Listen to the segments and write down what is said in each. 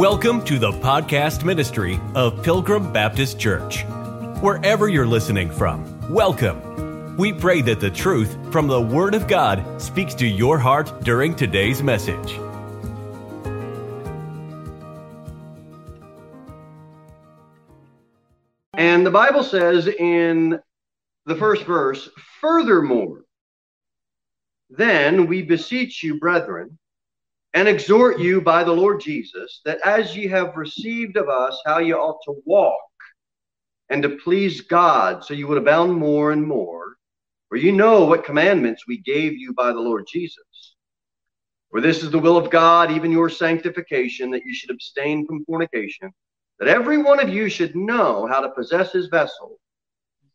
Welcome to the podcast ministry of Pilgrim Baptist Church. Wherever you're listening from, welcome. We pray that the truth from the Word of God speaks to your heart during today's message. And the Bible says in the first verse, furthermore, then we beseech you, brethren, and exhort you by the Lord Jesus, that as ye have received of us how ye ought to walk and to please God, so you would abound more and more, for you know what commandments we gave you by the Lord Jesus. For this is the will of God, even your sanctification, that you should abstain from fornication, that every one of you should know how to possess his vessel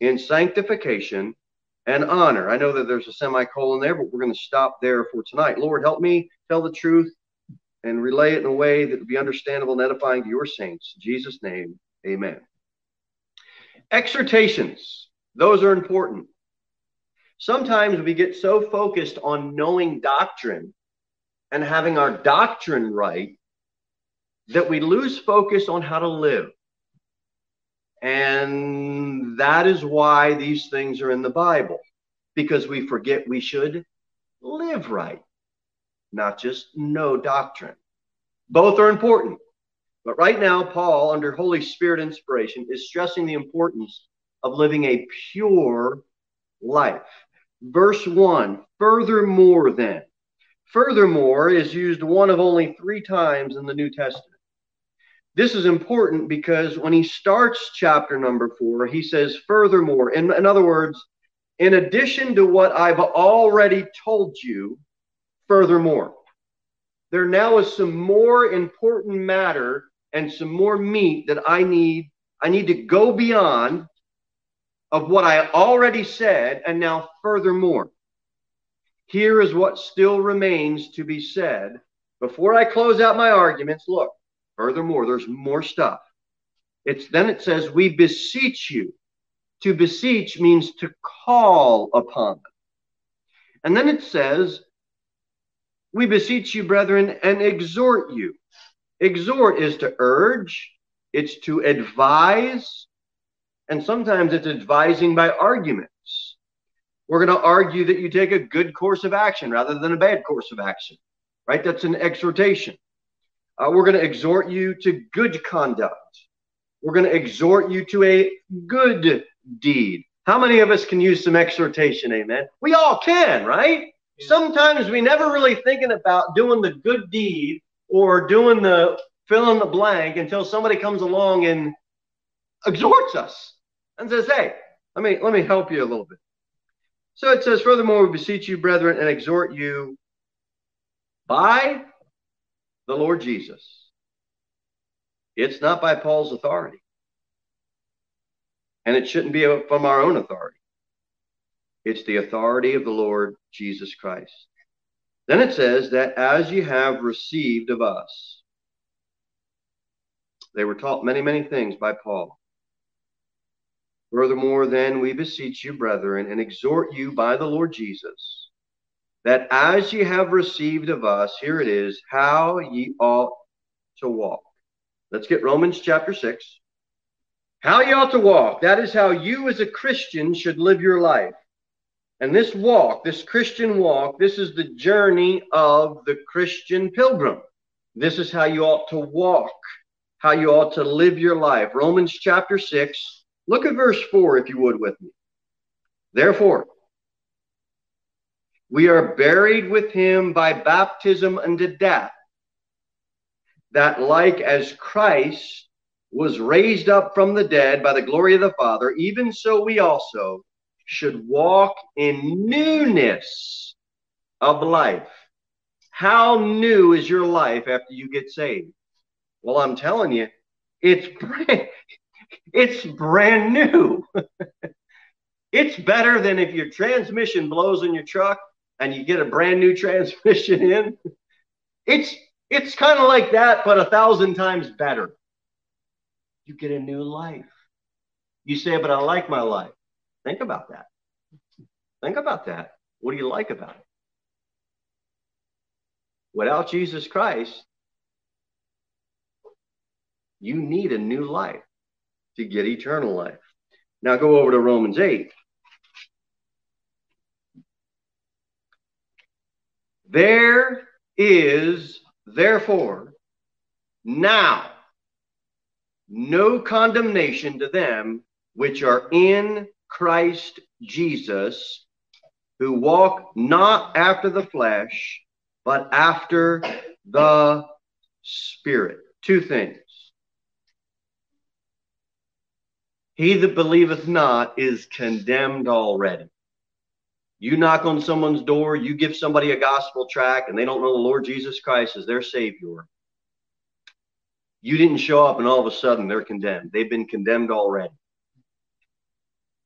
in sanctification and honor. I know that there's a semicolon there, but we're going to stop there for tonight. Lord, help me tell the truth and relay it in a way that will be understandable and edifying to your saints. In Jesus' name, amen. Exhortations, those are important. Sometimes we get so focused on knowing doctrine and having our doctrine right that we lose focus on how to live. And that is why these things are in the Bible, because we forget we should live right, not just know doctrine. Both are important. But right now, Paul, under Holy Spirit inspiration, is stressing the importance of living a pure life. Verse 1 Furthermore, then. Furthermore is used one of only three times in the New Testament. This is important because when he starts chapter number four, he says, furthermore, in, in other words, in addition to what I've already told you, furthermore, there now is some more important matter and some more meat that I need. I need to go beyond of what I already said, and now furthermore. Here is what still remains to be said. Before I close out my arguments, look, Furthermore, there's more stuff. It's then it says, We beseech you. To beseech means to call upon. And then it says, We beseech you, brethren, and exhort you. Exhort is to urge, it's to advise, and sometimes it's advising by arguments. We're going to argue that you take a good course of action rather than a bad course of action, right? That's an exhortation. Uh, we're going to exhort you to good conduct. We're going to exhort you to a good deed. How many of us can use some exhortation? Amen. We all can, right? Sometimes we never really thinking about doing the good deed or doing the fill in the blank until somebody comes along and exhorts us and says, "Hey, let me let me help you a little bit." So it says, "Furthermore, we beseech you, brethren, and exhort you by the Lord Jesus. It's not by Paul's authority. And it shouldn't be from our own authority. It's the authority of the Lord Jesus Christ. Then it says that as you have received of us, they were taught many, many things by Paul. Furthermore, then we beseech you, brethren, and exhort you by the Lord Jesus that as ye have received of us, here it is, how ye ought to walk. Let's get Romans chapter 6. How ye ought to walk. That is how you as a Christian should live your life. And this walk, this Christian walk, this is the journey of the Christian pilgrim. This is how you ought to walk, how you ought to live your life. Romans chapter 6. Look at verse 4, if you would, with me. Therefore, we are buried with him by baptism unto death, that like as Christ was raised up from the dead by the glory of the Father, even so we also should walk in newness of life. How new is your life after you get saved? Well, I'm telling you, it's brand, it's brand new. it's better than if your transmission blows in your truck and you get a brand new transmission in. It's it's kind of like that, but a thousand times better. You get a new life. You say, but I like my life. Think about that. Think about that. What do you like about it? Without Jesus Christ, You need a new life to get eternal life. Now go over to Romans 8. There is therefore now no condemnation to them which are in Christ Jesus, who walk not after the flesh, but after the Spirit. Two things. He that believeth not is condemned already. You knock on someone's door, you give somebody a gospel tract, and they don't know the Lord Jesus Christ as their Savior. You didn't show up, and all of a sudden they're condemned. They've been condemned already.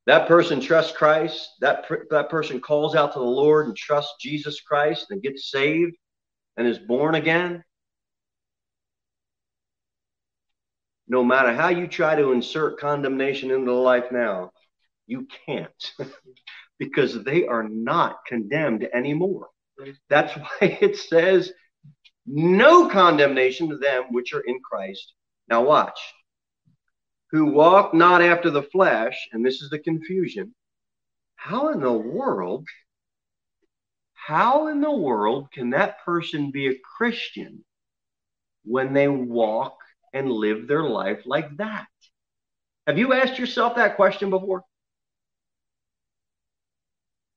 That person trusts Christ. That, that person calls out to the Lord and trusts Jesus Christ and gets saved and is born again. No matter how you try to insert condemnation into life now, you can't because they are not condemned anymore. That's why it says, no condemnation to them which are in Christ. Now, watch. Who walk not after the flesh, and this is the confusion. How in the world, how in the world can that person be a Christian when they walk and live their life like that? Have you asked yourself that question before?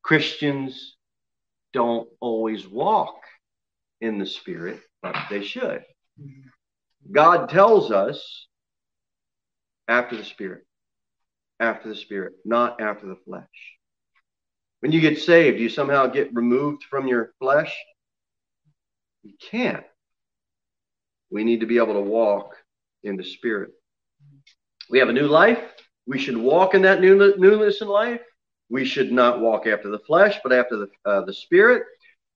Christians don't always walk in the Spirit, but they should. God tells us after the Spirit, after the Spirit, not after the flesh. When you get saved, you somehow get removed from your flesh? You can't. We need to be able to walk in the Spirit. We have a new life. We should walk in that newness in life. We should not walk after the flesh, but after the, uh, the Spirit.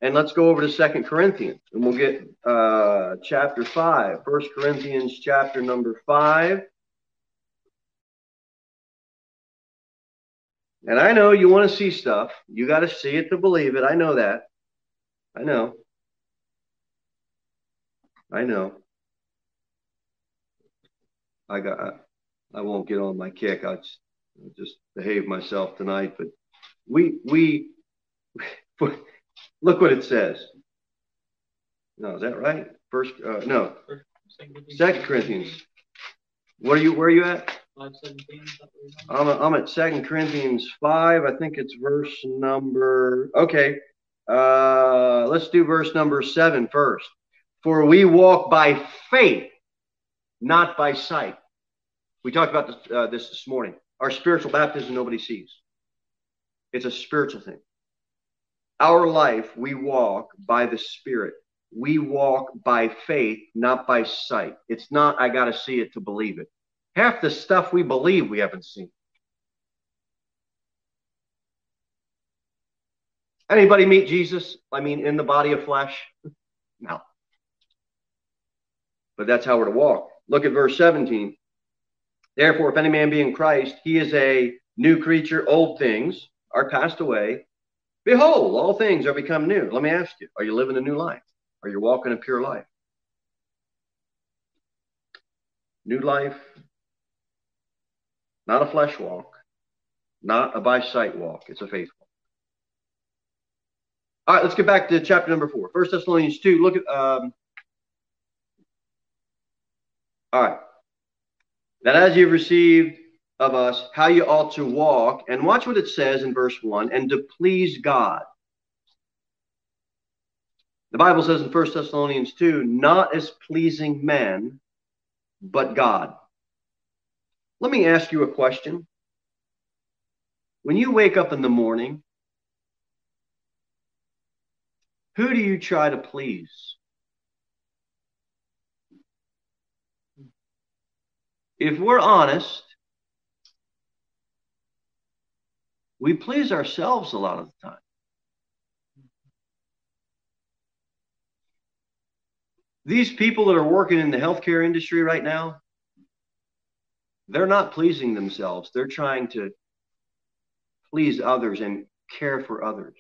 And let's go over to Second Corinthians, and we'll get uh, chapter 5. First Corinthians chapter number 5. And I know you want to see stuff. You got to see it to believe it. I know that. I know. I know. I got. I won't get on my kick. I just, I'll just behave myself tonight. But we we look what it says. No, is that right? First, uh, no. Second Corinthians. What are you? Where are you at? I'm, I'm at Second Corinthians five. I think it's verse number. Okay. Uh, let's do verse number seven first. For we walk by faith, not by sight. We talked about this, uh, this this morning. Our spiritual baptism nobody sees. It's a spiritual thing. Our life, we walk by the Spirit. We walk by faith, not by sight. It's not, I got to see it to believe it. Half the stuff we believe we haven't seen. Anybody meet Jesus? I mean, in the body of flesh? No. But that's how we're to walk. Look at verse 17. Therefore, if any man be in Christ, he is a new creature. Old things are passed away. Behold, all things are become new. Let me ask you are you living a new life? Are you walking a pure life? New life, not a flesh walk, not a by sight walk. It's a faith walk. All right, let's get back to chapter number four. First Thessalonians 2. Look at um, all right that as you've received of us, how you ought to walk. And watch what it says in verse 1 and to please God. The Bible says in 1 Thessalonians 2 not as pleasing men, but God. Let me ask you a question. When you wake up in the morning, who do you try to please? If we're honest, we please ourselves a lot of the time. These people that are working in the healthcare industry right now, they're not pleasing themselves. They're trying to please others and care for others.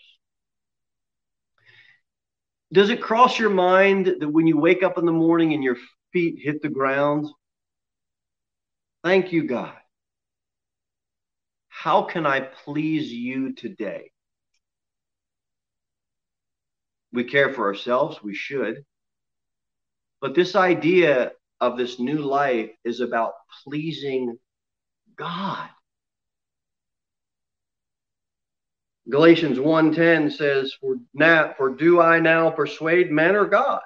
Does it cross your mind that when you wake up in the morning and your feet hit the ground, Thank you, God. How can I please you today? We care for ourselves, we should. But this idea of this new life is about pleasing God. Galatians 1:10 says, for, now, for do I now persuade men or God?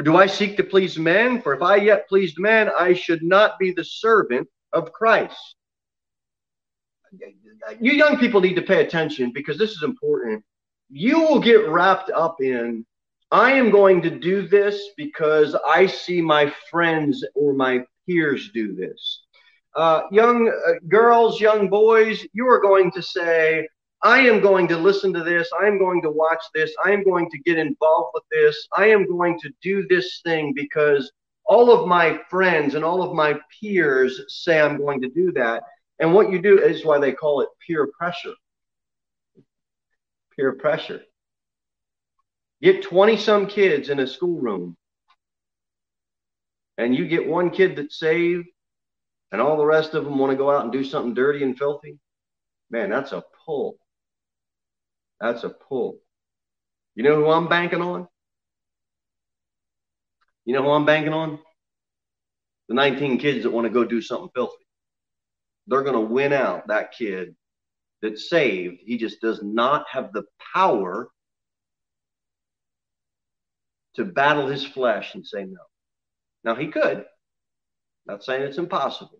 Or do I seek to please men? For if I yet pleased men, I should not be the servant of Christ. You young people need to pay attention because this is important. You will get wrapped up in, I am going to do this because I see my friends or my peers do this. Uh, young uh, girls, young boys, you are going to say, I am going to listen to this. I am going to watch this. I am going to get involved with this. I am going to do this thing because all of my friends and all of my peers say I'm going to do that. And what you do is why they call it peer pressure. Peer pressure. Get 20 some kids in a schoolroom, and you get one kid that's saved, and all the rest of them want to go out and do something dirty and filthy. Man, that's a pull. That's a pull. You know who I'm banking on? You know who I'm banking on? The 19 kids that want to go do something filthy. They're going to win out that kid that's saved. He just does not have the power to battle his flesh and say no. Now, he could. Not saying it's impossible.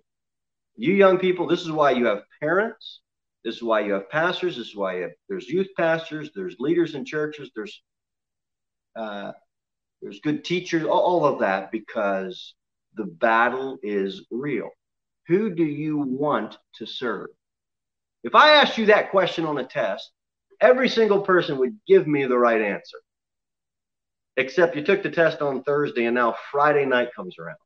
You young people, this is why you have parents this is why you have pastors. This is why have, there's youth pastors. There's leaders in churches. There's uh, there's good teachers. All of that because the battle is real. Who do you want to serve? If I asked you that question on a test, every single person would give me the right answer. Except you took the test on Thursday and now Friday night comes around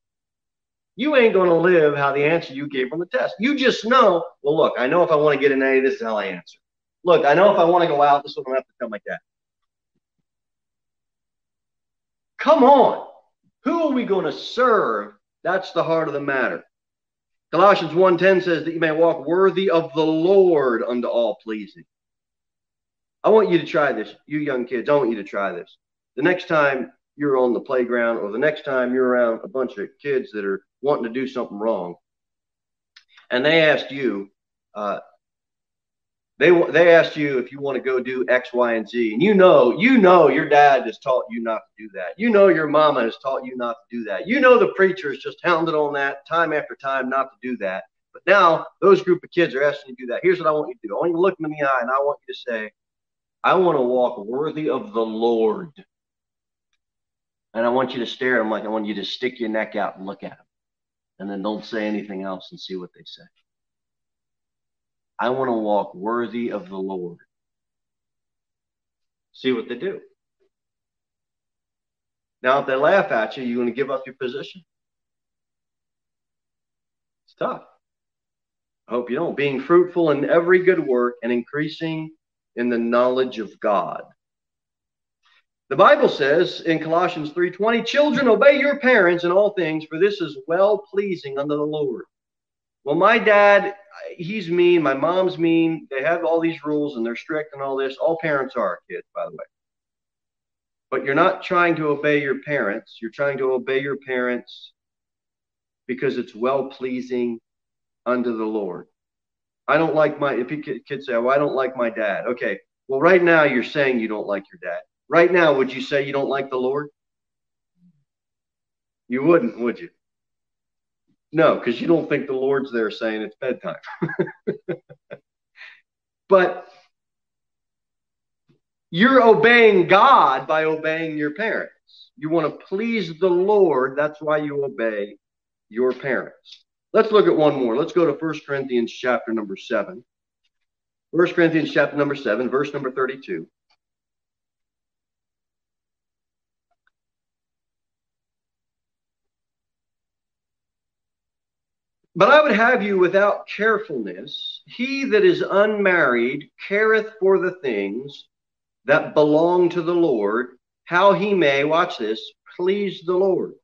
you ain't going to live how the answer you gave on the test. You just know, well, look, I know if I want to get an A, this is how I answer. Look, I know if I want to go out, this is what I'm have to come like that. Come on. Who are we going to serve? That's the heart of the matter. Colossians 1.10 says that you may walk worthy of the Lord unto all pleasing. I want you to try this. You young kids, I want you to try this. The next time you're on the playground or the next time you're around a bunch of kids that are wanting to do something wrong and they asked you uh, they they asked you if you want to go do X, Y, and Z, and you know, you know, your dad has taught you not to do that. You know, your mama has taught you not to do that. You know, the preacher has just hounded on that time after time not to do that. But now those group of kids are asking you to do that. Here's what I want you to do. I want you to look them in the eye, and I want you to say, "I want to walk worthy of the Lord." And I want you to stare at them like I want you to stick your neck out and look at them. And then don't say anything else and see what they say. I want to walk worthy of the Lord. See what they do. Now, if they laugh at you, you're going to give up your position. It's tough. I hope you don't. Being fruitful in every good work and increasing in the knowledge of God. The Bible says in Colossians 3:20, "Children, obey your parents in all things, for this is well pleasing unto the Lord." Well, my dad, he's mean. My mom's mean. They have all these rules and they're strict and all this. All parents are kids, by the way. But you're not trying to obey your parents. You're trying to obey your parents because it's well pleasing unto the Lord. I don't like my. If you kids say, "Well, I don't like my dad," okay. Well, right now you're saying you don't like your dad. Right now, would you say you don't like the Lord? You wouldn't, would you? No, because you don't think the Lord's there saying it's bedtime. but you're obeying God by obeying your parents. You want to please the Lord. That's why you obey your parents. Let's look at one more. Let's go to 1 Corinthians chapter number 7. 1 Corinthians chapter number 7, verse number 32. But I would have you without carefulness. He that is unmarried careth for the things that belong to the Lord, how he may, watch this, please the Lord.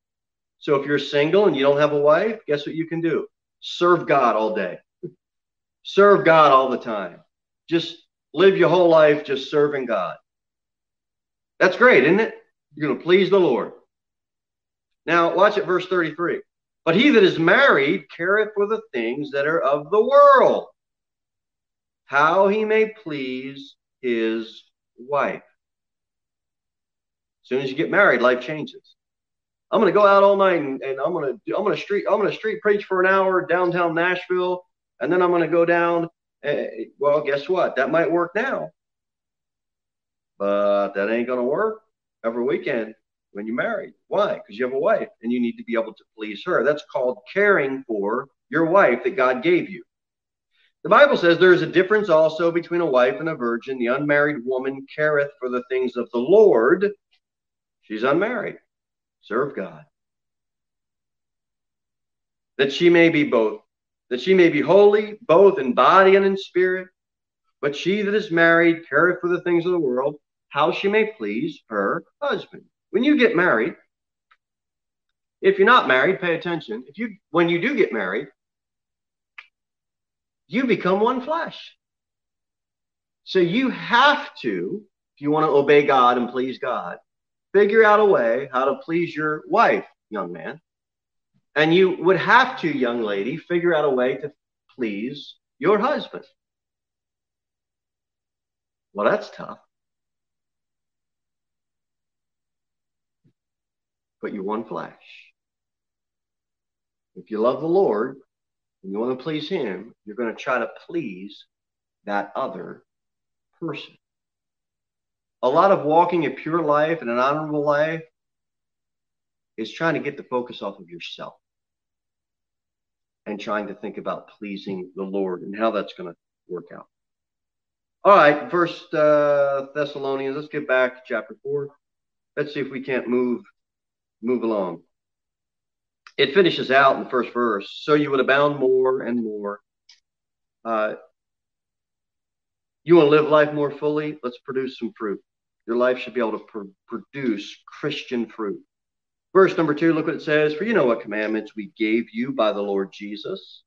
So if you're single and you don't have a wife, guess what you can do? serve God all day. Serve God all the time. Just live your whole life just serving God. That's great, isn't it? You're going to please the Lord. Now, watch it, verse 33. But he that is married careth for the things that are of the world, how he may please his wife. As soon as you get married, life changes. I'm going to go out all night and, and I'm going to I'm going to street I'm going to street preach for an hour downtown Nashville, and then I'm going to go down. Uh, well, guess what? That might work now, but that ain't going to work every weekend when you're married. Why? Because you have a wife and you need to be able to please her. That's called caring for your wife that God gave you. The Bible says there is a difference also between a wife and a virgin. The unmarried woman careth for the things of the Lord. She's unmarried. Serve God. That she may be both, that she may be holy, both in body and in spirit. But she that is married careth for the things of the world, how she may please her husband. When you get married, if you're not married, pay attention. If you when you do get married, you become one flesh. So you have to, if you want to obey God and please God, figure out a way how to please your wife, young man. And you would have to, young lady, figure out a way to please your husband. Well, that's tough. But you're one flesh. If you love the Lord and you want to please Him, you're going to try to please that other person. A lot of walking a pure life and an honorable life is trying to get the focus off of yourself and trying to think about pleasing the Lord and how that's going to work out. All right, First uh, Thessalonians. Let's get back to chapter four. Let's see if we can't move move along. It finishes out in the first verse. So you would abound more and more. Uh, you want to live life more fully? Let's produce some fruit. Your life should be able to pr- produce Christian fruit. Verse number two, look what it says. For you know what commandments we gave you by the Lord Jesus.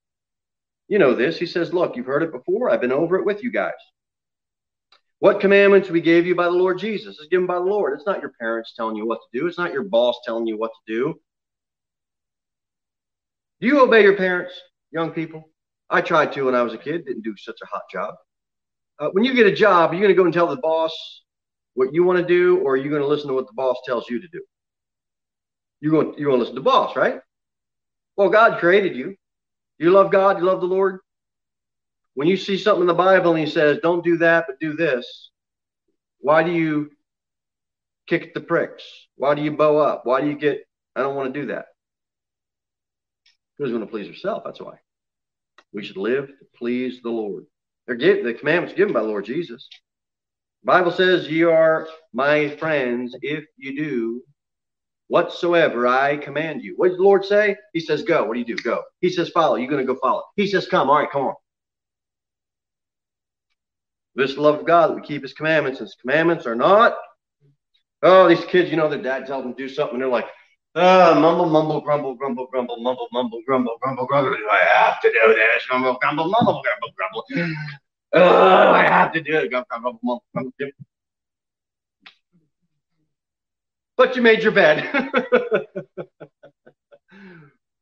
You know this. He says, Look, you've heard it before. I've been over it with you guys. What commandments we gave you by the Lord Jesus is given by the Lord. It's not your parents telling you what to do. It's not your boss telling you what to do. Do you obey your parents, young people? I tried to when I was a kid. Didn't do such a hot job. Uh, when you get a job, are you going to go and tell the boss what you want to do, or are you going to listen to what the boss tells you to do? You're going, you're going to listen to the boss, right? Well, God created you. You love God. You love the Lord. When you see something in the Bible and he says, don't do that, but do this, why do you kick the pricks? Why do you bow up? Why do you get, I don't want to do that? Because we want to please yourself. That's why. We should live to please the Lord. They're give, the commandments given by Lord Jesus. The Bible says, Ye are my friends if you do whatsoever I command you. What does the Lord say? He says, Go. What do you do? Go. He says, Follow. You're going to go follow. He says, Come. All right, come on. This love of God that we keep his commandments. His commandments are not. Oh, these kids, you know, their dad tells them to do something, and they're like, oh, mumble, mumble, grumble, grumble, grumble, mumble, mumble, grumble, grumble, grumble. Do I have to do this? Grumble, grumble, mumble, grumble, grumble. Oh, I have to do it. Grumble, grumble, mumble, grumble. But you made your bed.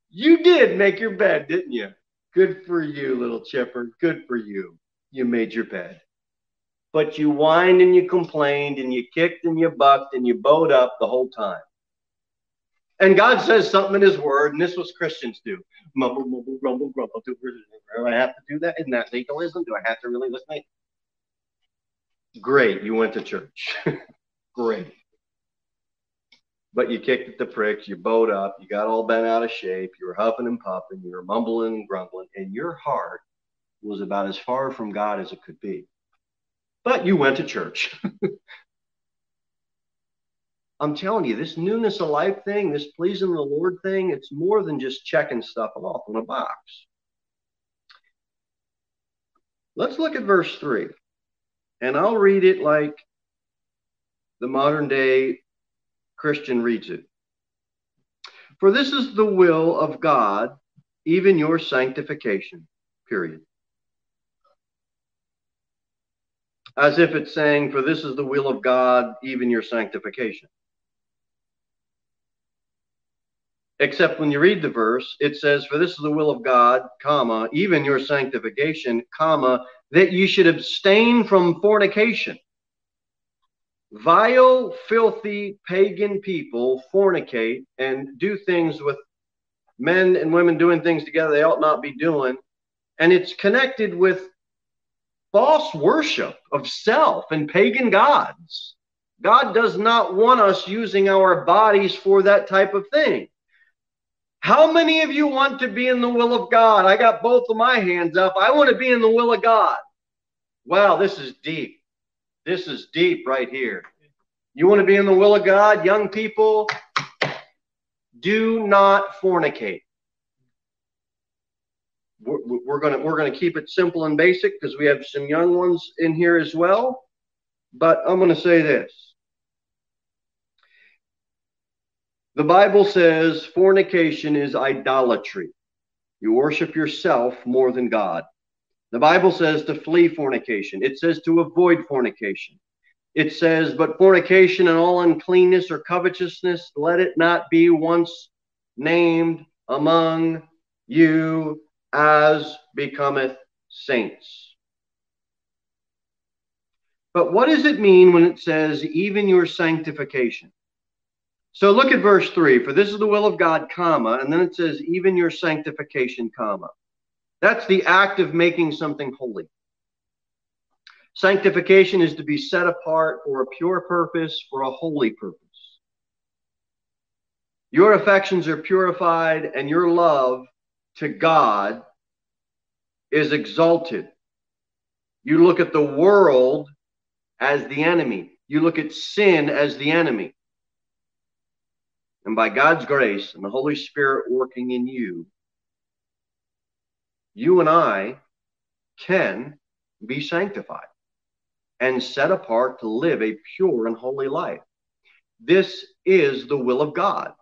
you did make your bed, didn't you? Good for you, little chipper. Good for you. You made your bed but you whined and you complained and you kicked and you bucked and you bowed up the whole time. And God says something in His Word, and this was Christians do: mumble, mumble, grumble, grumble. Do I have to do that? Isn't that legalism? Do I have to really listen? Great, you went to church. Great. But you kicked at the pricks, you bowed up, you got all bent out of shape, you were huffing and puffing, you were mumbling and grumbling, and your heart was about as far from God as it could be but you went to church. I'm telling you, this newness of life thing, this pleasing the Lord thing, it's more than just checking stuff off in a box. Let's look at verse 3. And I'll read it like the modern day Christian reads it. For this is the will of God even your sanctification, period. As if it's saying, For this is the will of God, even your sanctification. Except when you read the verse, it says, For this is the will of God, comma, even your sanctification, comma, that you should abstain from fornication. Vile, filthy, pagan people fornicate and do things with men and women doing things together they ought not be doing. And it's connected with false worship of self and pagan gods. God does not want us using our bodies for that type of thing. How many of you want to be in the will of God? I got both of my hands up. I want to be in the will of God. Wow, this is deep. This is deep right here. You want to be in the will of God, young people? Do not fornicate. We're, we're gonna we're gonna keep it simple and basic because we have some young ones in here as well. But I'm gonna say this. The Bible says fornication is idolatry. You worship yourself more than God. The Bible says to flee fornication. It says to avoid fornication. It says, but fornication and all uncleanness or covetousness, let it not be once named among you as becometh saints. But what does it mean when it says, even your sanctification? So look at verse 3 for this is the will of God, comma, and then it says, even your sanctification, comma. That's the act of making something holy. Sanctification is to be set apart for a pure purpose, for a holy purpose. Your affections are purified, and your love to God is exalted. You look at the world as the enemy, you look at sin as the enemy. And by God's grace and the Holy Spirit working in you, you and I can be sanctified and set apart to live a pure and holy life. This is the will of God.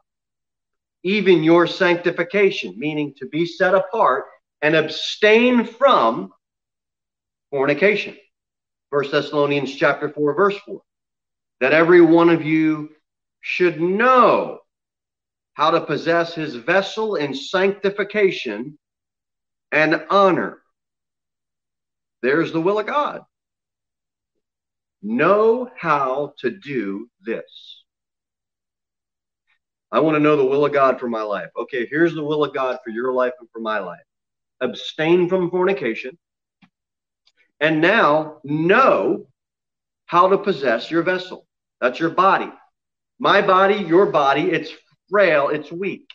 Even your sanctification, meaning to be set apart and abstain from fornication. First Thessalonians chapter 4, verse 4. That every one of you should know how to possess his vessel in sanctification and honor. There's the will of God. Know how to do this. I want to know the will of God for my life. Okay, here's the will of God for your life and for my life. Abstain from fornication. And now know how to possess your vessel. That's your body. My body, your body, it's frail, it's weak.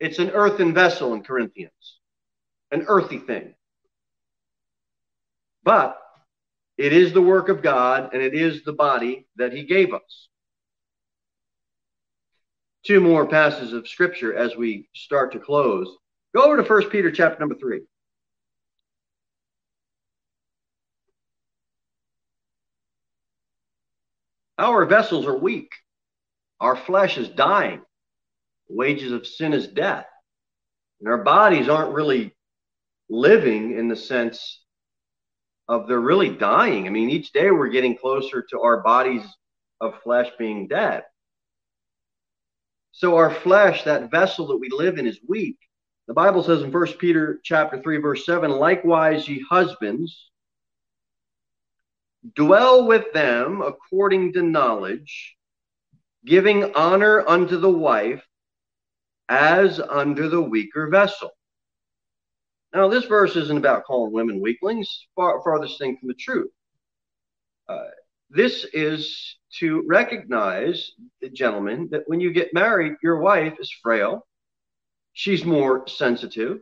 It's an earthen vessel in Corinthians, an earthy thing. But it is the work of God and it is the body that He gave us. Two more passages of Scripture as we start to close. Go over to First Peter chapter number 3. Our vessels are weak. Our flesh is dying The wages of sin is death. And our bodies aren't really living in the sense of they're really dying. I mean, each day we're getting closer to our bodies of flesh being dead. So our flesh, that vessel that we live in, is weak. The Bible says in First Peter chapter 3, verse 7, likewise ye husbands, dwell with them according to knowledge, giving honor unto the wife as under the weaker vessel. Now, this verse isn't about calling women weaklings, far farthest thing from the truth. Uh, this is to recognize, gentlemen, that when you get married, your wife is frail. She's more sensitive.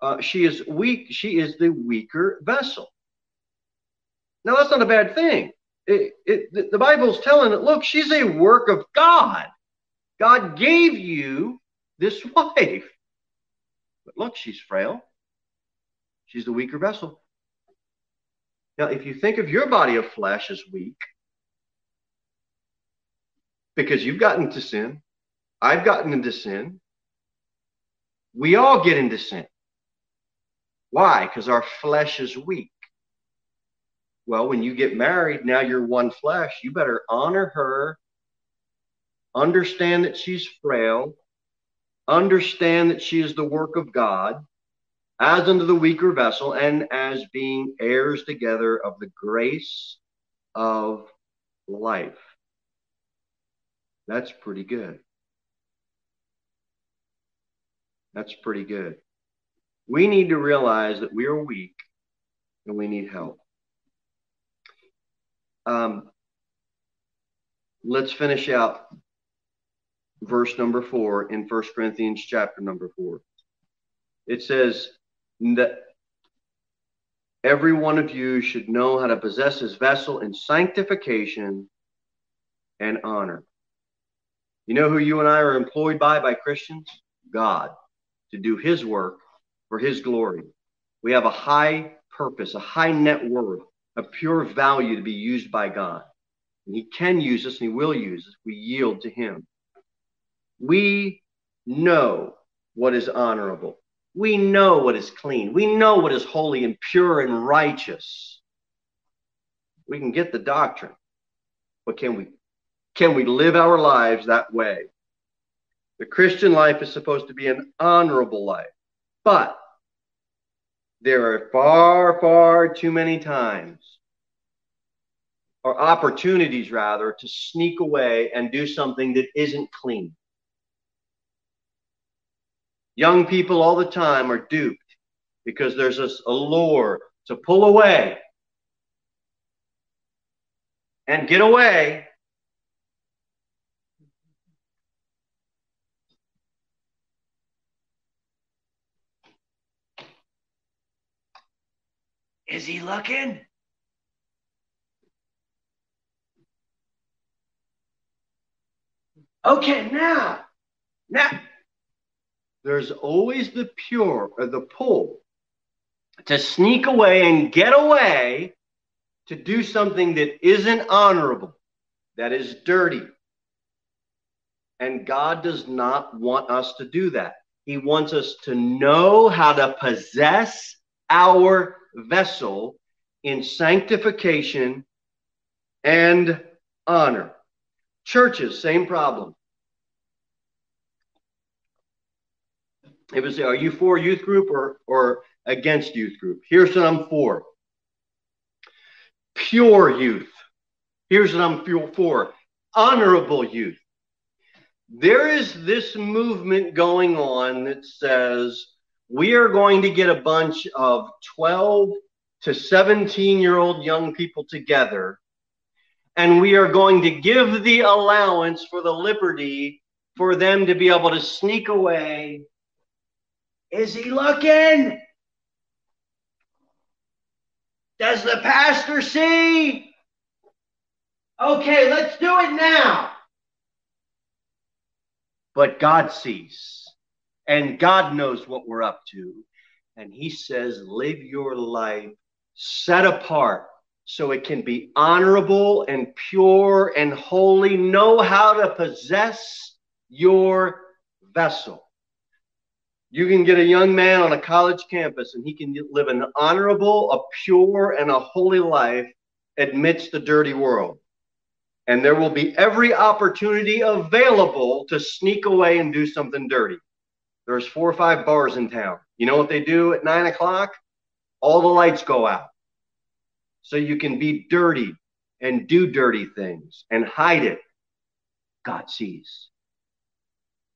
Uh, she is weak. She is the weaker vessel. Now, that's not a bad thing. It, it, the Bible's telling it, look, she's a work of God. God gave you this wife. But look, she's frail. She's the weaker vessel. Now, if you think of your body of flesh as weak, because you've gotten into sin, I've gotten into sin, We all get into sin. Why? Because our flesh is weak. Well, when you get married, now you're one flesh. You better honor her, understand that she's frail, understand that she is the work of God, as unto the weaker vessel, and as being heirs together of the grace of life. That's pretty good. That's pretty good. We need to realize that we are weak and we need help. Um, let's finish out verse number four in First Corinthians chapter number four. It says that every one of you should know how to possess his vessel in sanctification and honor. You know who you and I are employed by by Christians? God, to do his work for his glory. We have a high purpose, a high net worth, a pure value to be used by God. And he can use us and he will use us. We yield to him. We know what is honorable. We know what is clean. We know what is holy and pure and righteous. We can get the doctrine, but can we can we live our lives that way? The Christian life is supposed to be an honorable life. But there are far, far too many times, or opportunities rather, to sneak away and do something that isn't clean. Young people all the time are duped because there's this allure to pull away and get away Is he looking? Okay, now, now, there's always the pure or the pull to sneak away and get away to do something that isn't honorable, that is dirty. And God does not want us to do that. He wants us to know how to possess our vessel in sanctification and honor. Churches, same problem. It was, are you for youth group or, or against youth group? Here's what I'm for. Pure youth. Here's what I'm for. Honorable youth. There is this movement going on that says we are going to get a bunch of 12 to 17 year old young people together and we are going to give the allowance for the liberty for them to be able to sneak away. Is he looking? Does the pastor see? Okay, let's do it now. But God sees. And God knows what we're up to. And He says, live your life set apart so it can be honorable and pure and holy. Know how to possess your vessel. You can get a young man on a college campus and he can live an honorable, a pure, and a holy life amidst the dirty world. And there will be every opportunity available to sneak away and do something dirty. There's four or five bars in town. You know what they do at nine o'clock? All the lights go out. So you can be dirty and do dirty things and hide it. God sees.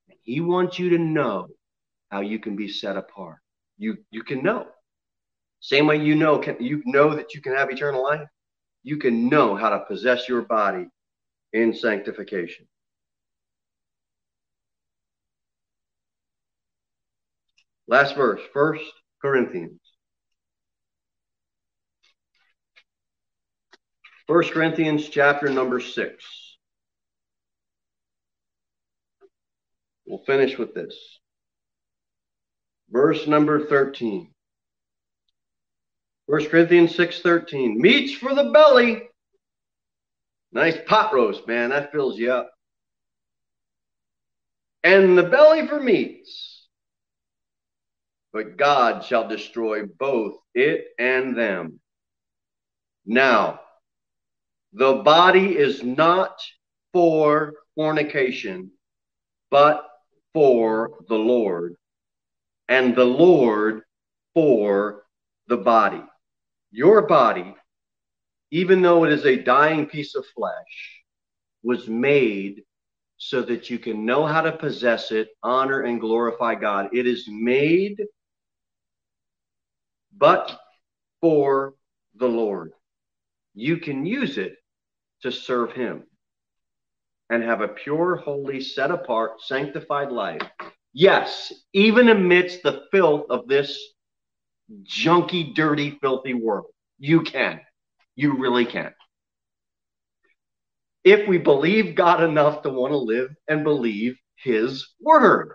And He wants you to know how you can be set apart. You you can know. Same way you know can you know that you can have eternal life. You can know how to possess your body in sanctification. Last verse, First Corinthians. First Corinthians chapter number six. We'll finish with this. Verse number 13. First Corinthians 6:13. Meats for the belly. Nice pot roast, man. That fills you up. And the belly for meats but God shall destroy both it and them. Now, the body is not for fornication, but for the Lord, and the Lord for the body. Your body, even though it is a dying piece of flesh, was made so that you can know how to possess it, honor and glorify God. It is made but for the Lord. You can use it to serve Him and have a pure, holy, set apart, sanctified life. Yes, even amidst the filth of this junky, dirty, filthy world, you can. You really can. If we believe God enough to want to live and believe His word.